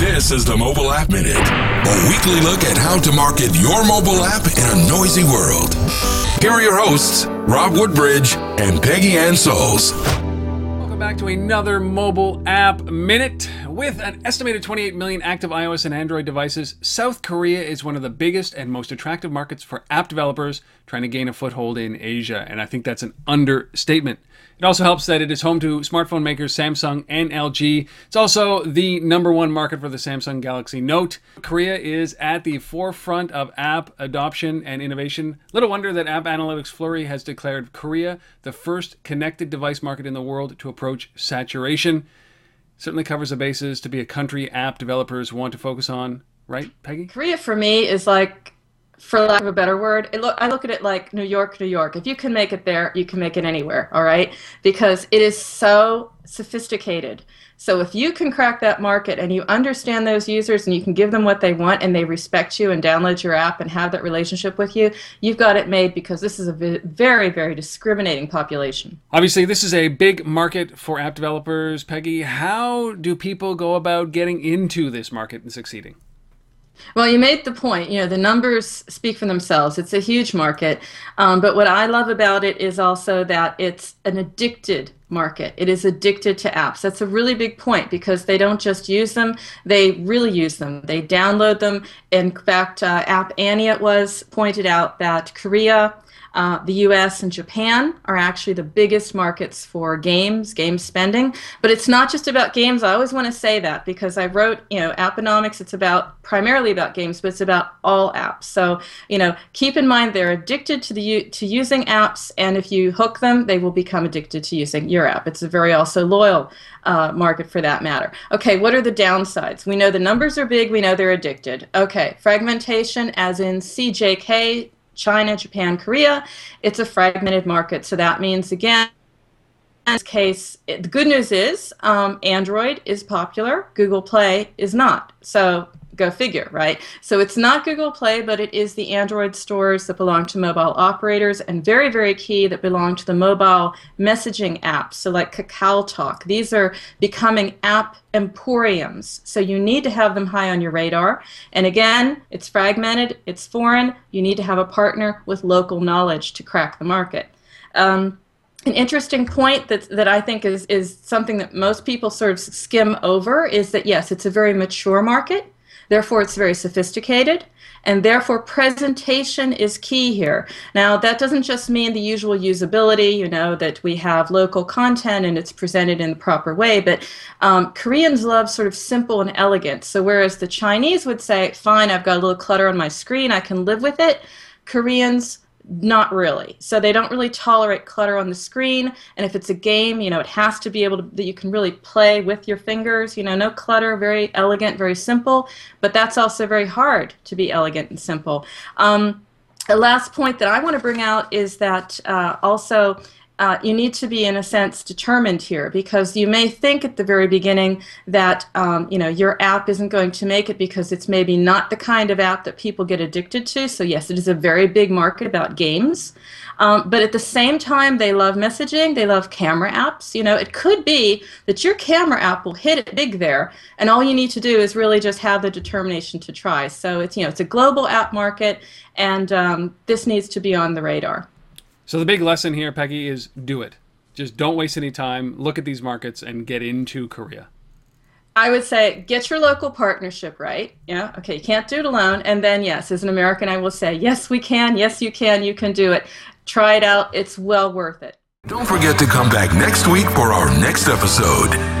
This is the Mobile App Minute, a weekly look at how to market your mobile app in a noisy world. Here are your hosts, Rob Woodbridge and Peggy Anne Salz. Welcome back to another mobile app minute. With an estimated 28 million active iOS and Android devices, South Korea is one of the biggest and most attractive markets for app developers trying to gain a foothold in Asia, and I think that's an understatement. It also helps that it is home to smartphone makers Samsung and LG. It's also the number one market for the Samsung Galaxy Note. Korea is at the forefront of app adoption and innovation. Little wonder that App Analytics Flurry has declared Korea the first connected device market in the world to approach saturation. Certainly covers the bases to be a country app developers want to focus on, right, Peggy? Korea for me is like for lack of a better word, I look at it like New York, New York. If you can make it there, you can make it anywhere, all right? Because it is so sophisticated. So if you can crack that market and you understand those users and you can give them what they want and they respect you and download your app and have that relationship with you, you've got it made because this is a very, very discriminating population. Obviously, this is a big market for app developers. Peggy, how do people go about getting into this market and succeeding? Well, you made the point. You know, the numbers speak for themselves. It's a huge market. Um, but what I love about it is also that it's an addicted market. It is addicted to apps. That's a really big point because they don't just use them, they really use them. They download them. In fact, uh, App Annie, it was pointed out that Korea, uh, the US and Japan are actually the biggest markets for games, game spending. But it's not just about games. I always want to say that because I wrote, you know, Apponomics, it's about primarily about games, but it's about all apps. So, you know, keep in mind they're addicted to the to using apps, and if you hook them, they will become addicted to using your app. It's a very also loyal uh, market for that matter. Okay, what are the downsides? We know the numbers are big, we know they're addicted. Okay, fragmentation, as in CJK, China, Japan, Korea, it's a fragmented market. So that means, again, in this case, the good news is um, Android is popular, Google Play is not. So go figure, right? So it's not Google Play, but it is the Android stores that belong to mobile operators, and very, very key that belong to the mobile messaging apps. So like Kakao Talk, these are becoming app emporiums. So you need to have them high on your radar. And again, it's fragmented, it's foreign. You need to have a partner with local knowledge to crack the market. Um, an interesting point that, that I think is, is something that most people sort of skim over is that yes, it's a very mature market. Therefore, it's very sophisticated, and therefore presentation is key here. Now, that doesn't just mean the usual usability, you know, that we have local content and it's presented in the proper way, but um, Koreans love sort of simple and elegant. So, whereas the Chinese would say, fine, I've got a little clutter on my screen, I can live with it, Koreans not really. So they don't really tolerate clutter on the screen. And if it's a game, you know, it has to be able to that you can really play with your fingers. You know, no clutter, very elegant, very simple. But that's also very hard to be elegant and simple. Um, the last point that I want to bring out is that uh, also uh, you need to be, in a sense, determined here because you may think at the very beginning that um, you know your app isn't going to make it because it's maybe not the kind of app that people get addicted to. So yes, it is a very big market about games, um, but at the same time, they love messaging. They love camera apps. You know, it could be that your camera app will hit it big there, and all you need to do is really just have the determination to try. So it's you know it's a global app market, and um, this needs to be on the radar. So the big lesson here, Peggy, is do it. Just don't waste any time. Look at these markets and get into Korea. I would say get your local partnership right. Yeah, okay, you can't do it alone. And then, yes, as an American, I will say, yes, we can. Yes, you can. You can do it. Try it out. It's well worth it. Don't forget to come back next week for our next episode.